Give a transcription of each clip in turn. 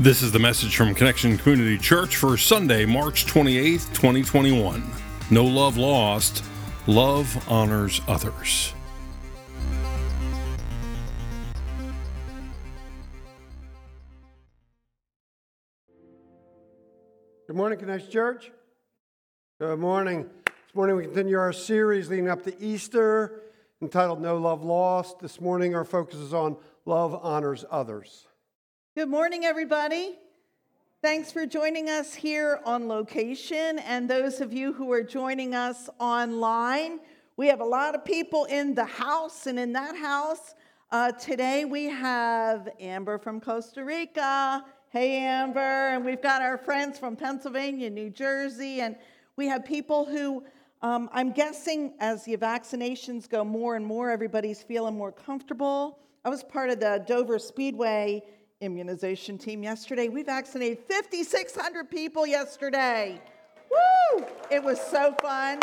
This is the message from Connection Community Church for Sunday, March 28th, 2021. No love lost, love honors others. Good morning, Connection Church. Good morning. This morning we continue our series leading up to Easter entitled No Love Lost. This morning our focus is on love honors others. Good morning, everybody. Thanks for joining us here on location, and those of you who are joining us online. We have a lot of people in the house, and in that house uh, today we have Amber from Costa Rica. Hey, Amber. And we've got our friends from Pennsylvania, New Jersey, and we have people who um, I'm guessing as the vaccinations go more and more, everybody's feeling more comfortable. I was part of the Dover Speedway immunization team yesterday. We vaccinated 5,600 people yesterday. Woo! It was so fun.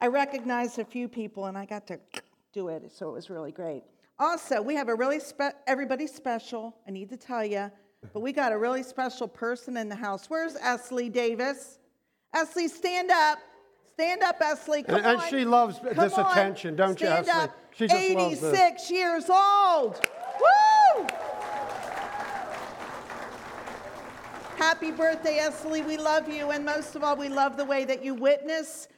I recognized a few people and I got to do it, so it was really great. Also, we have a really spe- everybody special. I need to tell you, but we got a really special person in the house. Where's Esley Davis? Esley, stand up. Stand up, Esley. Come and, and she loves Come this on. attention, don't Stand you, Esley? Up. She just 86 loves this. years old. Woo! Happy birthday, Esley. We love you. And most of all, we love the way that you witness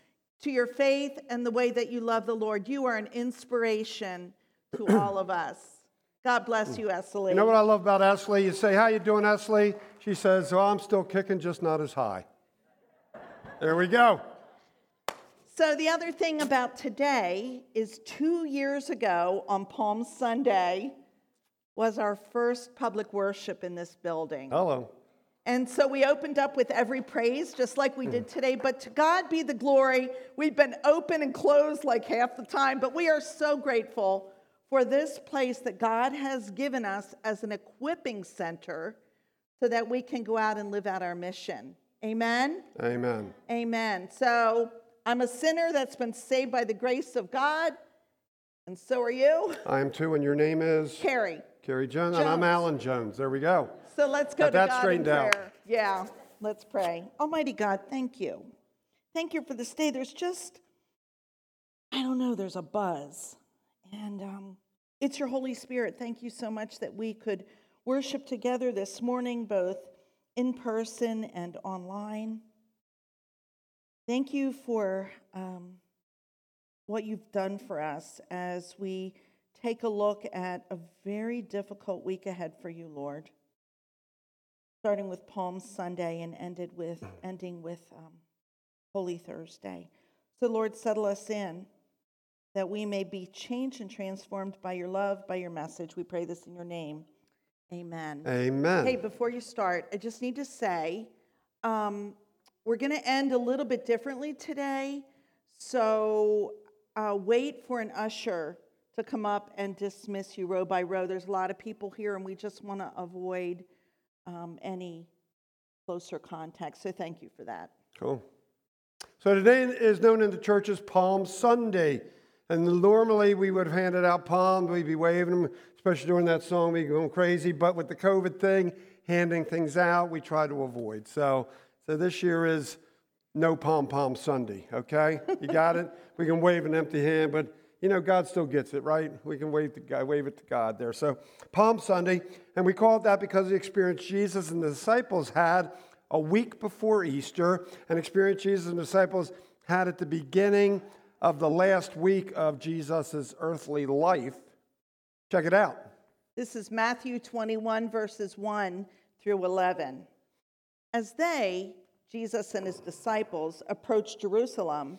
to your faith and the way that you love the Lord. You are an inspiration to all of us. God bless you, Esley. You know what I love about Esley? You say, how you doing, Esley? She says, well, I'm still kicking, just not as high. There we go. So, the other thing about today is two years ago on Palm Sunday was our first public worship in this building. Hello. And so we opened up with every praise, just like we did today. But to God be the glory. We've been open and closed like half the time, but we are so grateful for this place that God has given us as an equipping center so that we can go out and live out our mission. Amen? Amen. Amen. So I'm a sinner that's been saved by the grace of God, and so are you. I am too, and your name is? Carrie. Carrie Jones, and I'm Jones. Alan Jones. There we go. So let's go Got to that God in straightened prayer. out. Yeah, let's pray. Almighty God, thank you. Thank you for this day. There's just, I don't know, there's a buzz. And um, it's your Holy Spirit. Thank you so much that we could worship together this morning, both in person and online. Thank you for um, what you've done for us as we take a look at a very difficult week ahead for you, Lord. Starting with Palm Sunday and ended with ending with um, Holy Thursday. So, Lord, settle us in that we may be changed and transformed by your love, by your message. We pray this in your name. Amen. Amen. Hey, before you start, I just need to say um, we're going to end a little bit differently today. So uh, wait for an usher to come up and dismiss you row by row. There's a lot of people here, and we just want to avoid um, any closer contact. So thank you for that. Cool. So today is known in the church as Palm Sunday. And normally we would have handed out palms, we'd be waving them, especially during that song, we'd be going crazy. But with the COVID thing, handing things out, we try to avoid. So, so this year is no Palm Palm Sunday, okay? You got it? We can wave an empty hand, but you know, God still gets it, right? We can wave, God, wave it to God there. So, Palm Sunday, and we call it that because of the experience Jesus and the disciples had a week before Easter, an experience Jesus and the disciples had at the beginning of the last week of Jesus' earthly life. Check it out. This is Matthew 21, verses 1 through 11. As they, Jesus and his disciples, approached Jerusalem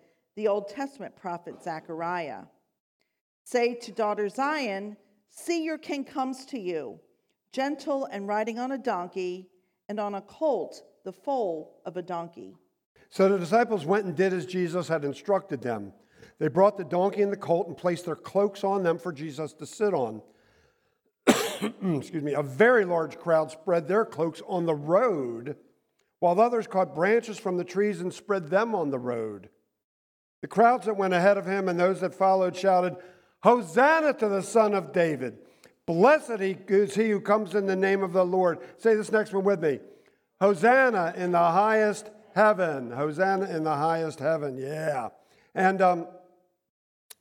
the Old Testament prophet Zechariah. Say to daughter Zion, see your king comes to you, gentle and riding on a donkey, and on a colt, the foal of a donkey. So the disciples went and did as Jesus had instructed them. They brought the donkey and the colt and placed their cloaks on them for Jesus to sit on. Excuse me. A very large crowd spread their cloaks on the road, while others caught branches from the trees and spread them on the road. The crowds that went ahead of him and those that followed shouted, Hosanna to the Son of David! Blessed is he who comes in the name of the Lord. Say this next one with me Hosanna in the highest heaven. Hosanna in the highest heaven. Yeah. And um,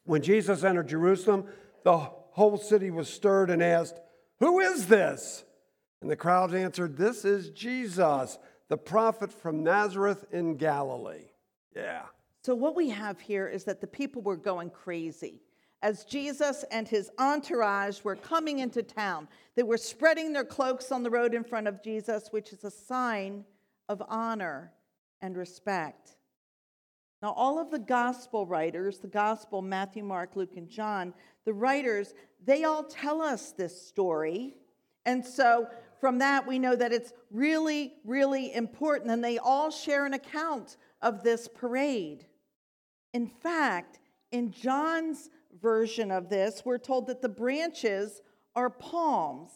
when Jesus entered Jerusalem, the whole city was stirred and asked, Who is this? And the crowds answered, This is Jesus, the prophet from Nazareth in Galilee. Yeah. So, what we have here is that the people were going crazy. As Jesus and his entourage were coming into town, they were spreading their cloaks on the road in front of Jesus, which is a sign of honor and respect. Now, all of the gospel writers, the gospel, Matthew, Mark, Luke, and John, the writers, they all tell us this story. And so from that, we know that it's really, really important. And they all share an account of this parade. In fact, in John's version of this, we're told that the branches are palms,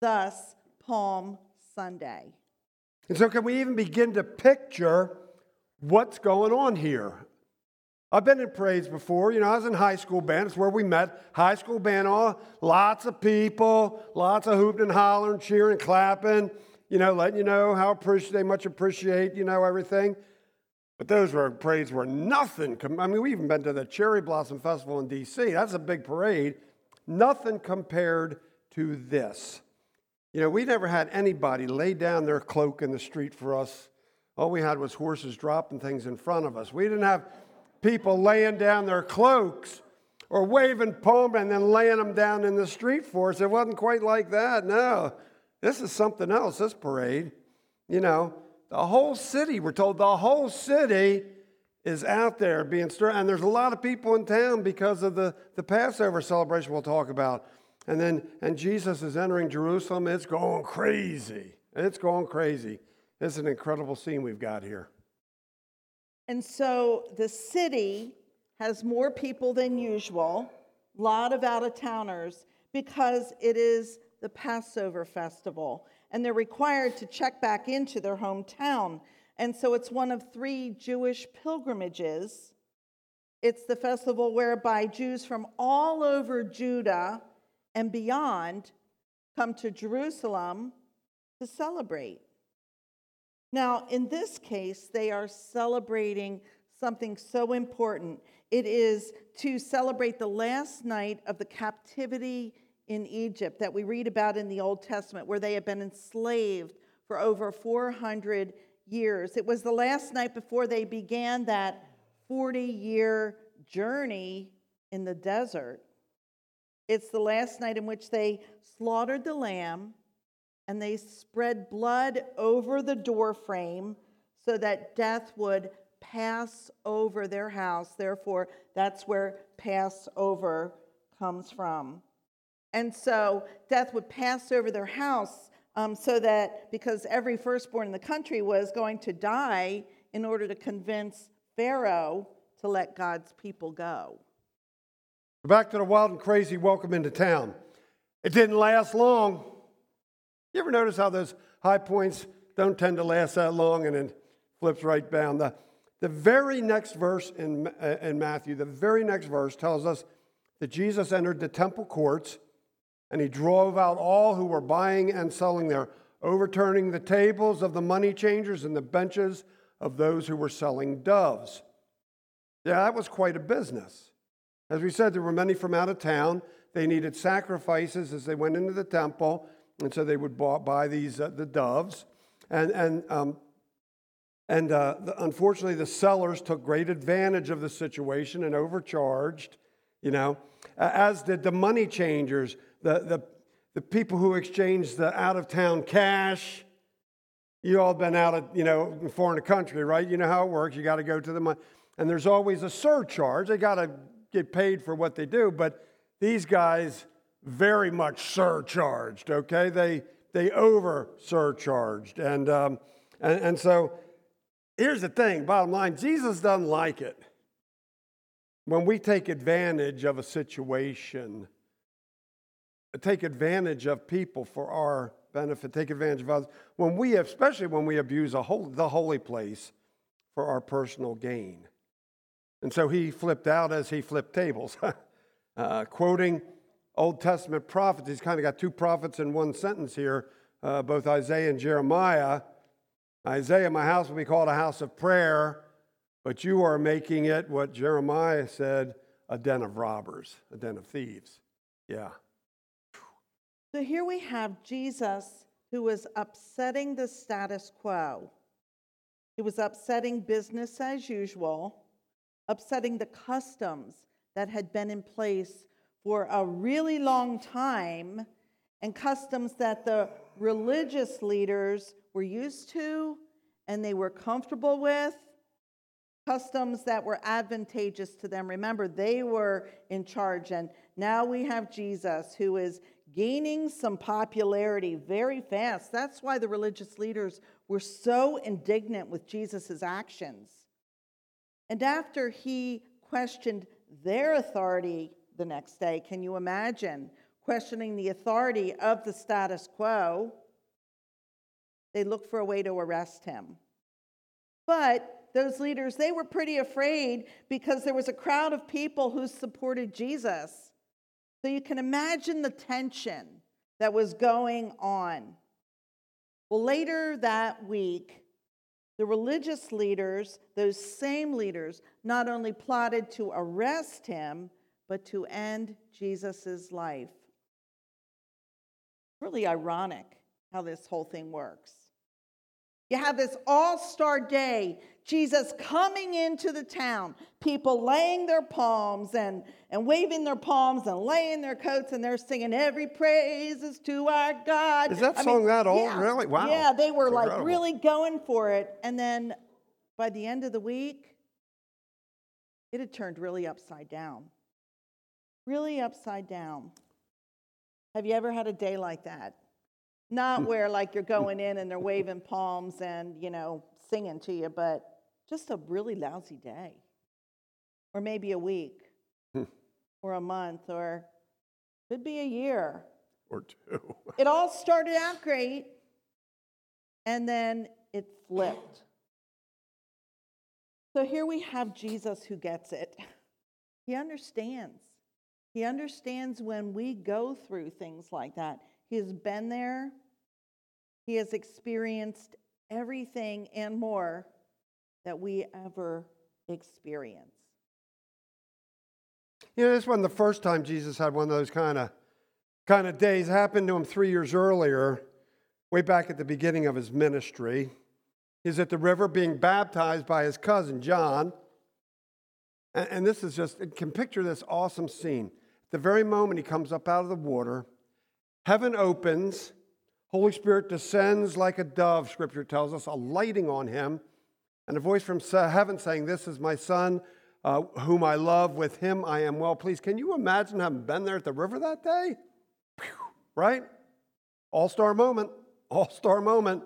thus, Palm Sunday. And so, can we even begin to picture what's going on here? I've been in praise before. You know, I was in high school band. It's where we met. High school band, all lots of people, lots of hooping and hollering, cheering, clapping. You know, letting you know how appreciate they much appreciate you know everything. But those were parades were nothing. I mean, we even been to the Cherry Blossom Festival in D.C. That's a big parade. Nothing compared to this. You know, we never had anybody lay down their cloak in the street for us. All we had was horses dropping things in front of us. We didn't have people laying down their cloaks or waving palm and then laying them down in the street for us. It wasn't quite like that. No, this is something else, this parade. You know, the whole city, we're told the whole city is out there being stirred. And there's a lot of people in town because of the, the Passover celebration we'll talk about. And then, and Jesus is entering Jerusalem. It's going crazy. It's going crazy. It's an incredible scene we've got here. And so the city has more people than usual, a lot of out of towners, because it is the Passover festival. And they're required to check back into their hometown. And so it's one of three Jewish pilgrimages. It's the festival whereby Jews from all over Judah and beyond come to Jerusalem to celebrate. Now, in this case, they are celebrating something so important. It is to celebrate the last night of the captivity in Egypt that we read about in the Old Testament, where they had been enslaved for over 400 years. It was the last night before they began that 40 year journey in the desert. It's the last night in which they slaughtered the lamb and they spread blood over the doorframe so that death would pass over their house. Therefore, that's where Passover comes from. And so death would pass over their house um, so that because every firstborn in the country was going to die in order to convince Pharaoh to let God's people go. Back to the wild and crazy welcome into town. It didn't last long. You ever notice how those high points don't tend to last that long and then flips right down? The, the very next verse in, uh, in Matthew, the very next verse tells us that Jesus entered the temple courts and he drove out all who were buying and selling there, overturning the tables of the money changers and the benches of those who were selling doves. Yeah, that was quite a business. As we said, there were many from out of town. They needed sacrifices as they went into the temple, and so they would buy these uh, the doves. And, and, um, and uh, the, unfortunately, the sellers took great advantage of the situation and overcharged, you know, as did the money changers, the, the, the people who exchange the out of town cash. You all been out of, you know, foreign country, right? You know how it works. You got to go to the money. And there's always a surcharge. They got to get paid for what they do, but these guys very much surcharged, okay? They, they over surcharged. And, um, and, and so here's the thing bottom line Jesus doesn't like it when we take advantage of a situation, take advantage of people for our benefit, take advantage of others, when we, especially when we abuse the holy place for our personal gain. And so he flipped out as he flipped tables, uh, quoting Old Testament prophets. He's kind of got two prophets in one sentence here, uh, both Isaiah and Jeremiah. Isaiah, my house will be called a house of prayer, but you are making it what Jeremiah said a den of robbers, a den of thieves. Yeah. So here we have Jesus who was upsetting the status quo. He was upsetting business as usual, upsetting the customs that had been in place for a really long time, and customs that the religious leaders were used to and they were comfortable with, customs that were advantageous to them. Remember, they were in charge, and now we have Jesus who is gaining some popularity very fast. That's why the religious leaders were so indignant with Jesus' actions. And after he questioned their authority the next day, can you imagine questioning the authority of the status quo? They looked for a way to arrest him. But those leaders, they were pretty afraid because there was a crowd of people who supported Jesus. So you can imagine the tension that was going on. Well, later that week, the religious leaders, those same leaders, not only plotted to arrest him, but to end Jesus' life. Really ironic how this whole thing works. You have this all star day, Jesus coming into the town, people laying their palms and, and waving their palms and laying their coats, and they're singing, Every praise is to our God. Is that I song mean, that old? Yeah, really? Wow. Yeah, they were like really going for it. And then by the end of the week, it had turned really upside down. Really upside down. Have you ever had a day like that? Not hmm. where like you're going in and they're waving palms and, you know, singing to you, but just a really lousy day. Or maybe a week. Hmm. or a month or could be a year. Or two. it all started out great and then it flipped. So here we have Jesus who gets it. He understands. He understands when we go through things like that. He has been there, he has experienced everything and more that we ever experience. You know, this wasn't the first time Jesus had one of those kind of kind of days. It happened to him three years earlier, way back at the beginning of his ministry. He's at the river being baptized by his cousin John. And, and this is just, you can picture this awesome scene. The very moment he comes up out of the water, Heaven opens, Holy Spirit descends like a dove, scripture tells us, alighting on him, and a voice from heaven saying, This is my son, uh, whom I love. With him I am well pleased. Can you imagine having been there at the river that day? Right? All star moment, all star moment.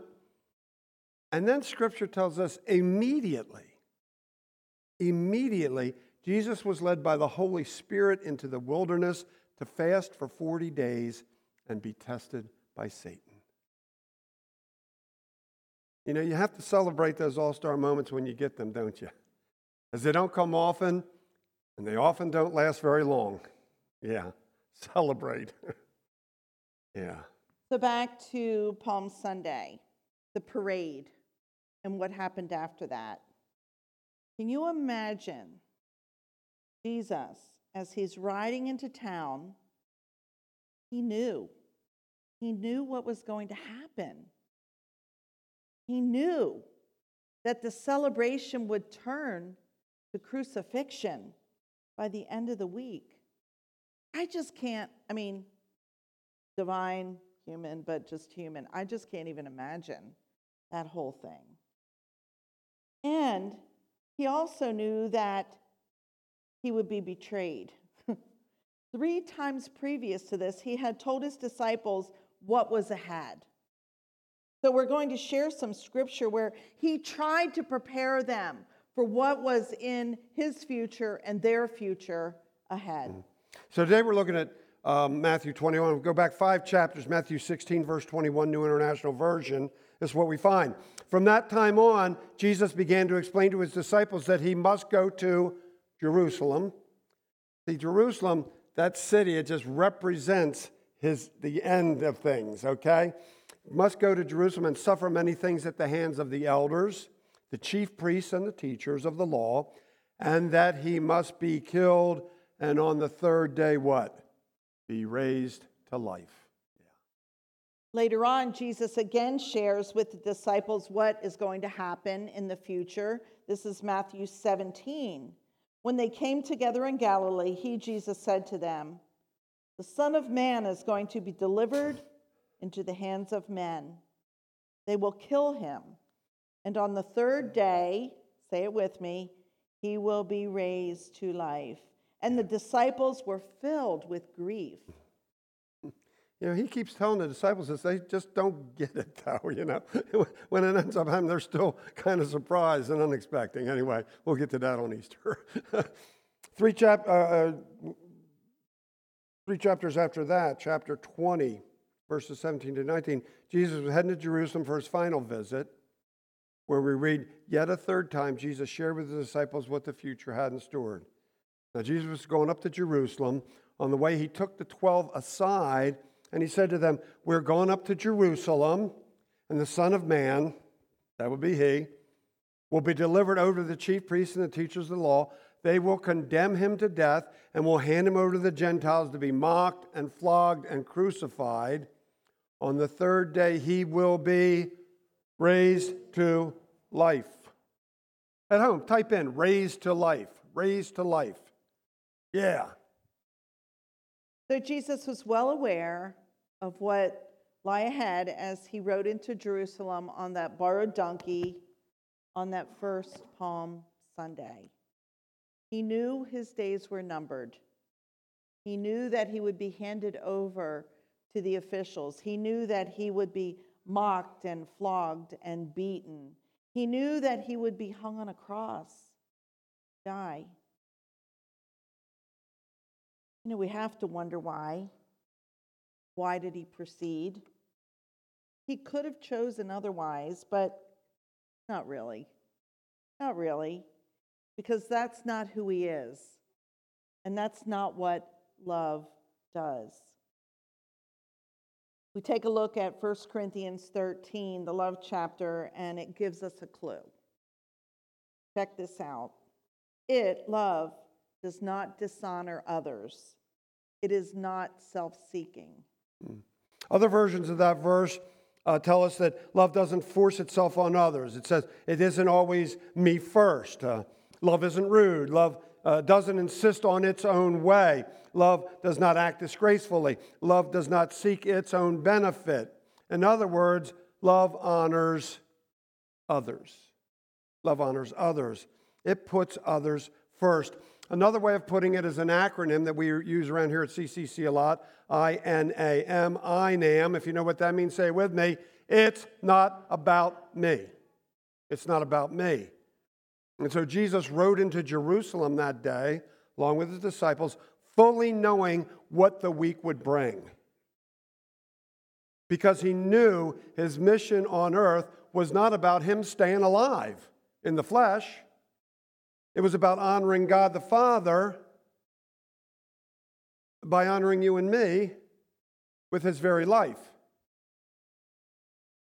And then scripture tells us immediately, immediately, Jesus was led by the Holy Spirit into the wilderness to fast for 40 days and be tested by Satan. You know, you have to celebrate those all star moments when you get them, don't you? As they don't come often, and they often don't last very long. Yeah, celebrate. yeah. So back to Palm Sunday, the parade, and what happened after that. Can you imagine Jesus as he's riding into town? He knew he knew what was going to happen. He knew that the celebration would turn to crucifixion by the end of the week. I just can't, I mean, divine, human, but just human. I just can't even imagine that whole thing. And he also knew that he would be betrayed. Three times previous to this, he had told his disciples what was ahead. So we're going to share some scripture where he tried to prepare them for what was in his future and their future ahead. So today we're looking at um, Matthew 21. We'll go back five chapters, Matthew 16, verse 21, New International Version. This is what we find. From that time on, Jesus began to explain to his disciples that he must go to Jerusalem. See, Jerusalem, that city, it just represents his, the end of things, okay? Must go to Jerusalem and suffer many things at the hands of the elders, the chief priests, and the teachers of the law, and that he must be killed, and on the third day, what? Be raised to life. Later on, Jesus again shares with the disciples what is going to happen in the future. This is Matthew 17. When they came together in Galilee, he, Jesus, said to them, The Son of Man is going to be delivered into the hands of men. They will kill him. And on the third day, say it with me, he will be raised to life. And the disciples were filled with grief. You know, he keeps telling the disciples this, they just don't get it though, you know. when it ends up happening, they're still kind of surprised and unexpected. Anyway, we'll get to that on Easter. three, chap- uh, uh, three chapters after that, chapter 20, verses 17 to 19, Jesus was heading to Jerusalem for his final visit, where we read, Yet a third time, Jesus shared with the disciples what the future had in store. Now, Jesus was going up to Jerusalem. On the way, he took the 12 aside and he said to them, We're going up to Jerusalem, and the Son of Man, that would be he, will be delivered over to the chief priests and the teachers of the law. They will condemn him to death and will hand him over to the Gentiles to be mocked and flogged and crucified. On the third day, he will be raised to life. At home, type in raised to life, raised to life. Yeah. So Jesus was well aware of what lie ahead as he rode into Jerusalem on that borrowed donkey on that first Palm Sunday. He knew his days were numbered. He knew that he would be handed over to the officials. He knew that he would be mocked and flogged and beaten. He knew that he would be hung on a cross, die. You know, we have to wonder why. Why did he proceed? He could have chosen otherwise, but not really. Not really. Because that's not who he is. And that's not what love does. We take a look at 1 Corinthians 13, the love chapter, and it gives us a clue. Check this out. It, love, does not dishonor others, it is not self seeking. Other versions of that verse uh, tell us that love doesn't force itself on others. It says it isn't always me first. Uh, love isn't rude. Love uh, doesn't insist on its own way. Love does not act disgracefully. Love does not seek its own benefit. In other words, love honors others. Love honors others. It puts others first. Another way of putting it is an acronym that we use around here at CCC a lot I N A M, I NAM. If you know what that means, say it with me. It's not about me. It's not about me. And so Jesus rode into Jerusalem that day, along with his disciples, fully knowing what the week would bring. Because he knew his mission on earth was not about him staying alive in the flesh. It was about honoring God the Father by honoring you and me with his very life.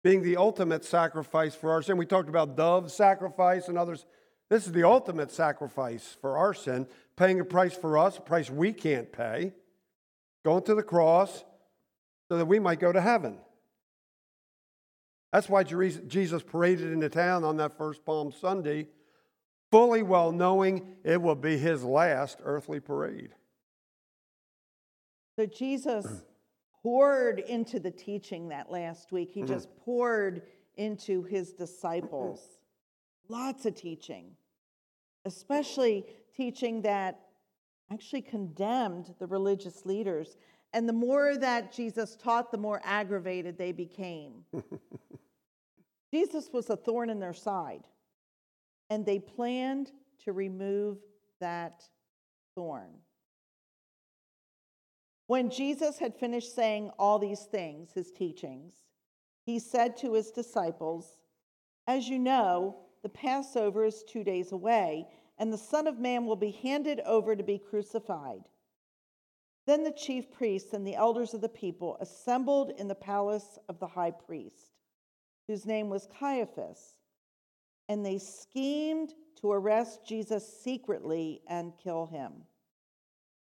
Being the ultimate sacrifice for our sin. We talked about dove sacrifice and others. This is the ultimate sacrifice for our sin, paying a price for us, a price we can't pay, going to the cross so that we might go to heaven. That's why Jesus paraded into town on that first Palm Sunday fully well knowing it will be his last earthly parade. So Jesus poured into the teaching that last week. He mm-hmm. just poured into his disciples. Lots of teaching, especially teaching that actually condemned the religious leaders. And the more that Jesus taught, the more aggravated they became. Jesus was a thorn in their side, and they planned to remove that thorn. When Jesus had finished saying all these things, his teachings, he said to his disciples, As you know, the Passover is two days away, and the Son of Man will be handed over to be crucified. Then the chief priests and the elders of the people assembled in the palace of the high priest, whose name was Caiaphas, and they schemed to arrest Jesus secretly and kill him.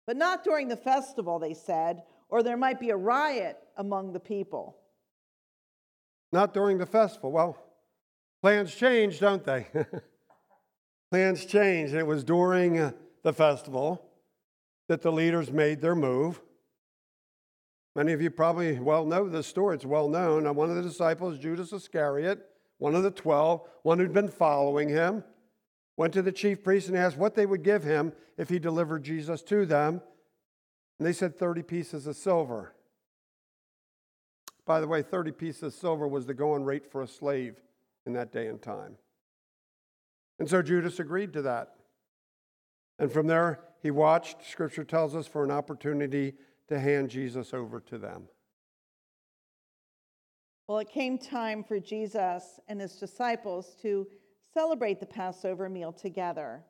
But not during the festival, they said, or there might be a riot among the people. Not during the festival. Well, plans change, don't they? plans change. And it was during uh, the festival that the leaders made their move. Many of you probably well know this story. It's well known. One of the disciples, Judas Iscariot, one of the twelve, one who'd been following him, went to the chief priests and asked what they would give him if he delivered Jesus to them. And they said 30 pieces of silver. By the way, 30 pieces of silver was the going rate for a slave in that day and time. And so Judas agreed to that. And from there, he watched, scripture tells us, for an opportunity to hand Jesus over to them. Well, it came time for Jesus and his disciples to celebrate the Passover meal together.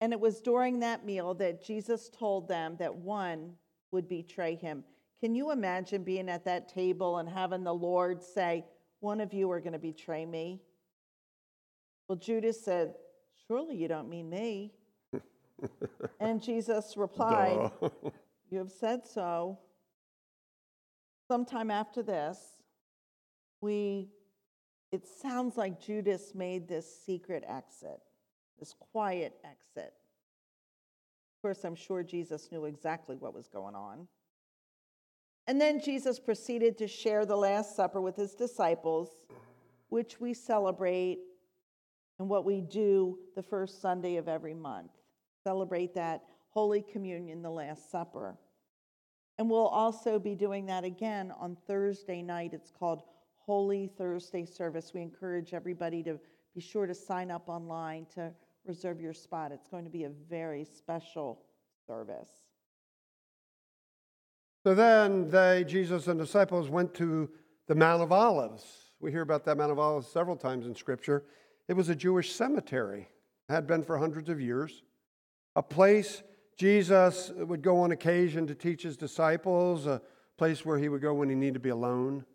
And it was during that meal that Jesus told them that one would betray him. Can you imagine being at that table and having the Lord say, One of you are going to betray me? Well, Judas said, Surely you don't mean me. and Jesus replied, You have said so. Sometime after this, we it sounds like Judas made this secret exit, this quiet exit. Of course, I'm sure Jesus knew exactly what was going on. And then Jesus proceeded to share the Last Supper with his disciples, which we celebrate and what we do the first Sunday of every month. Celebrate that Holy Communion, the Last Supper. And we'll also be doing that again on Thursday night. It's called Holy Thursday service. We encourage everybody to be sure to sign up online to reserve your spot. It's going to be a very special service. So then they, Jesus and disciples, went to the Mount of Olives. We hear about that Mount of Olives several times in Scripture. It was a Jewish cemetery, had been for hundreds of years, a place Jesus would go on occasion to teach his disciples, a place where he would go when he needed to be alone,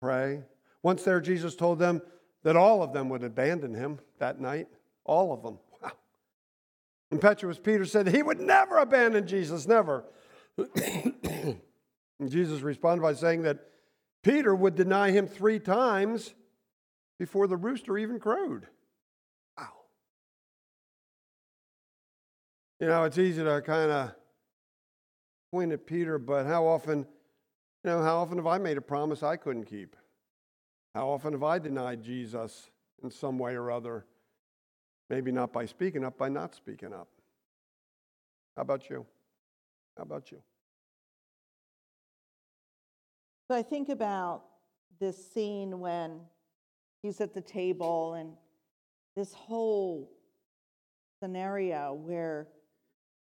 pray. Once there, Jesus told them that all of them would abandon him that night. All of them. Wow. Impetuous Peter said he would never abandon Jesus, never. Jesus responded by saying that Peter would deny him three times before the rooster even crowed. Wow. You know, it's easy to kind of point at Peter, but how often, you know, how often have I made a promise I couldn't keep? How often have I denied Jesus in some way or other? Maybe not by speaking up, by not speaking up. How about you? How about you? So I think about this scene when he's at the table and this whole scenario where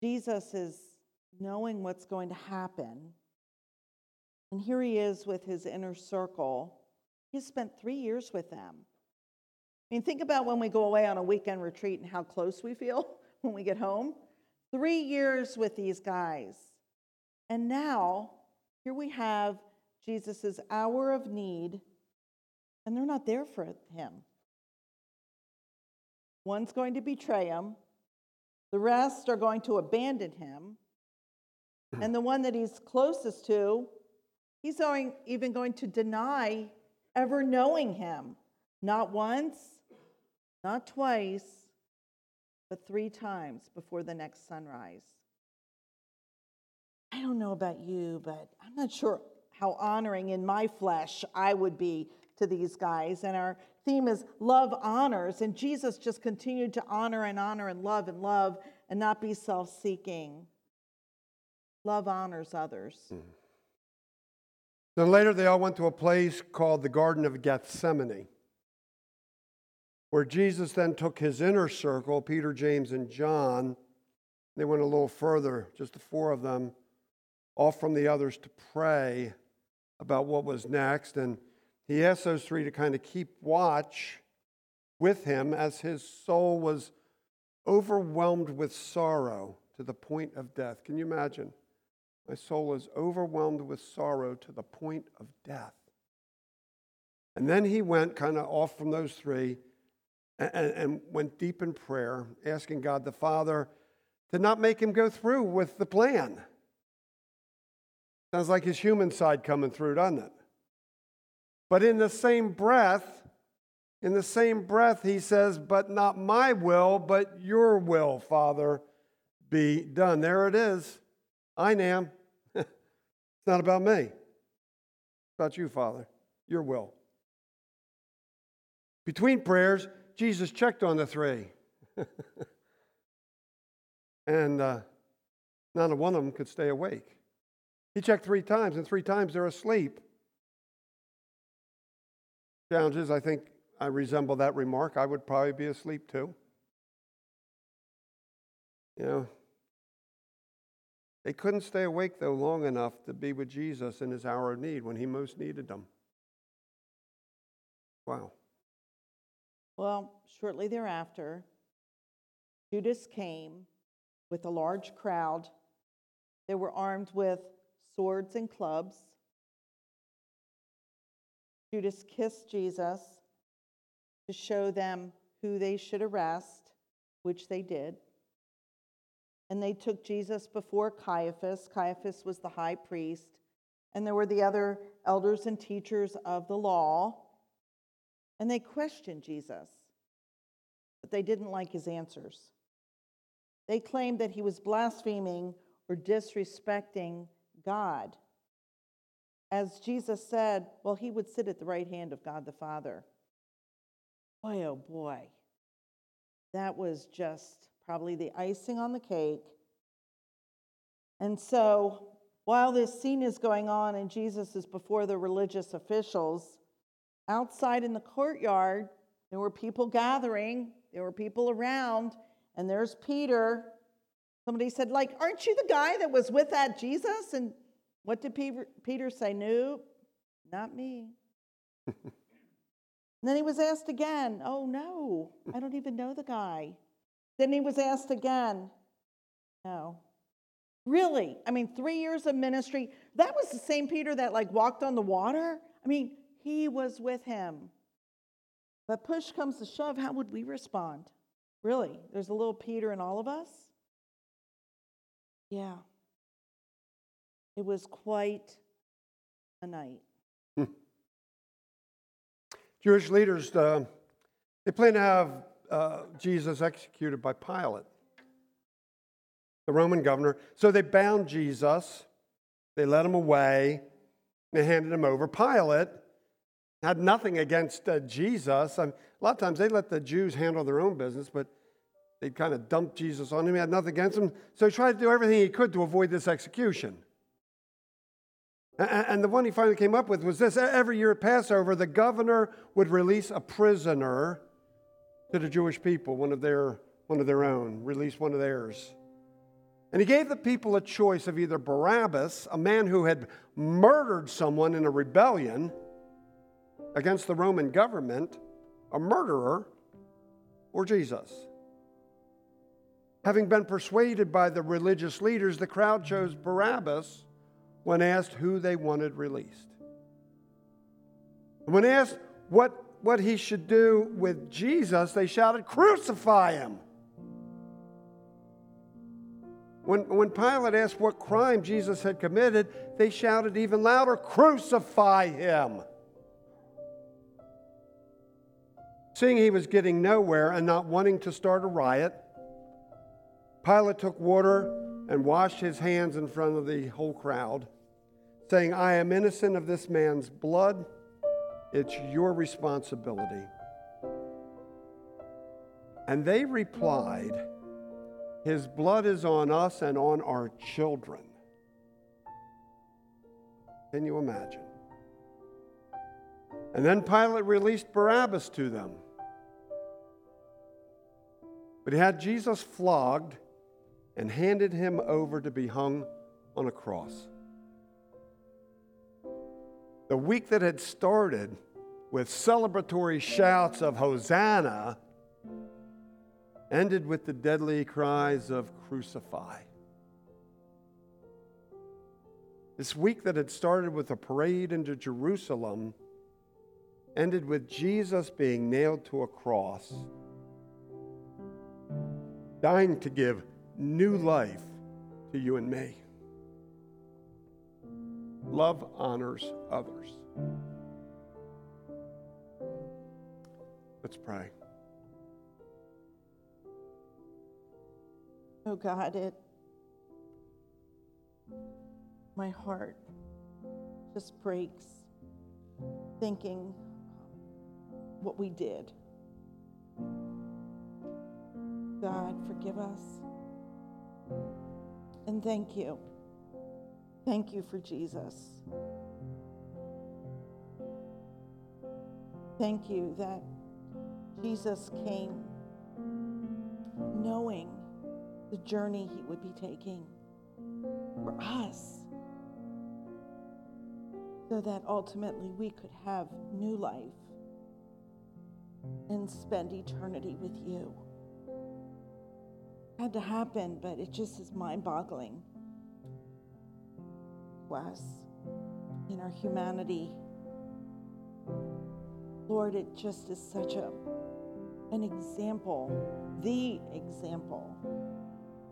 Jesus is knowing what's going to happen. And here he is with his inner circle. He spent three years with them. I mean, think about when we go away on a weekend retreat and how close we feel when we get home. Three years with these guys. And now, here we have Jesus' hour of need, and they're not there for him. One's going to betray him, the rest are going to abandon him, hmm. and the one that he's closest to, he's going, even going to deny ever knowing him. Not once, not twice, but three times before the next sunrise. I don't know about you, but I'm not sure how honoring in my flesh I would be to these guys. And our theme is love honors. And Jesus just continued to honor and honor and love and love and not be self seeking. Love honors others. Mm. Then later, they all went to a place called the Garden of Gethsemane, where Jesus then took his inner circle, Peter, James, and John. They went a little further, just the four of them, off from the others to pray about what was next. And he asked those three to kind of keep watch with him as his soul was overwhelmed with sorrow to the point of death. Can you imagine? My soul is overwhelmed with sorrow to the point of death. And then he went kind of off from those three and, and, went deep in prayer, asking God the Father to not make him go through with the plan. Sounds like his human side coming through, doesn't it? But in the same breath, in the same breath, he says, But not my will, but your will, Father, be done. There it is. I am. it's not about me. It's about you, Father. Your will. Between prayers, Jesus checked on the three. and uh, not one of them could stay awake. He checked three times, and three times they're asleep. Challenges, I think I resemble that remark. I would probably be asleep too. You know, they couldn't stay awake, though, long enough to be with Jesus in his hour of need when he most needed them. Wow. Well, shortly thereafter, Judas came with a large crowd. They were armed with swords and clubs. Judas kissed Jesus to show them who they should arrest, which they did. And they took Jesus before Caiaphas. Caiaphas was the high priest, and there were the other elders and teachers of the law. And they questioned Jesus, but they didn't like his answers. They claimed that he was blaspheming or disrespecting God. As Jesus said, well, he would sit at the right hand of God the Father. Boy, oh boy. That was just probably the icing on the cake. And so, while this scene is going on and Jesus is before the religious officials, outside in the courtyard, there were people gathering, there were people around, and there's Peter. Somebody said, like, aren't you the guy that was with that Jesus? And what did Peter say? Nope, not me. And then he was asked again, Oh, no, I don't even know the guy. Then he was asked again, No. Really? I mean, three years of ministry. That was the same Peter that like walked on the water. I mean, he was with him. But push comes to shove, how would we respond? Really? There's a little Peter in all of us? Yeah. It was quite a night. Jewish leaders, uh, they plan to have uh, Jesus executed by Pilate, the Roman governor. So they bound Jesus, they led him away, they handed him over. Pilate had nothing against uh, Jesus. I mean, a lot of times they let the Jews handle their own business, but they kind of dumped Jesus on him. He had nothing against him. So he tried to do everything he could to avoid this execution. And the one he finally came up with was this every year at Passover, the governor would release a prisoner to the Jewish people, one of their, one of their own, release one of theirs. And he gave the people a choice of either Barabbas, a man who had murdered someone in a rebellion against the Roman government, a murderer, or Jesus. Having been persuaded by the religious leaders, the crowd chose Barabbas when asked who they wanted released. When asked what, what he should do with Jesus, they shouted, Crucify him! When, when Pilate asked what crime Jesus had committed, they shouted even louder, Crucify him! Seeing he was getting nowhere and not wanting to start a riot, Pilate took water and washed his hands in front of the whole crowd saying, I am innocent of this man's blood. It's your responsibility. And they replied, His blood is on us and on our children. Can you imagine? And then Pilate released Barabbas to them. But he had Jesus flogged and handed him over to be hung on a cross. The week that had started with celebratory shouts of Hosanna ended with the deadly cries of Crucify. This week that had started with a parade into Jerusalem ended with Jesus being nailed to a cross, dying to give new life to you and me. Love honors others. Let's pray. Oh God, it my heart just breaks thinking what we did. God, forgive us. And thank you. Thank you for Jesus. Thank you that Jesus came knowing the journey he would be taking for us so that ultimately we could have new life and spend eternity with you. Had to happen, but it just is mind boggling to us in our humanity. Lord, it just is such a an example, the example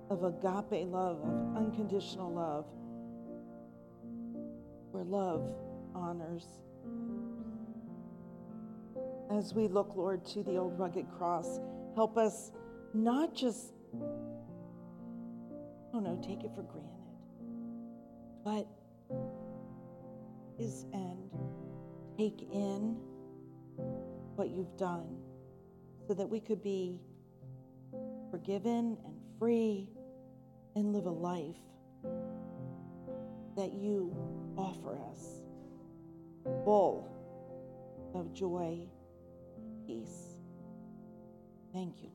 of agape love, of unconditional love, where love honors As we look, Lord, to the old rugged cross, help us not just, oh no, take it for granted, but is and take in what you've done so that we could be forgiven and free and live a life that you offer us full of joy and peace. Thank you,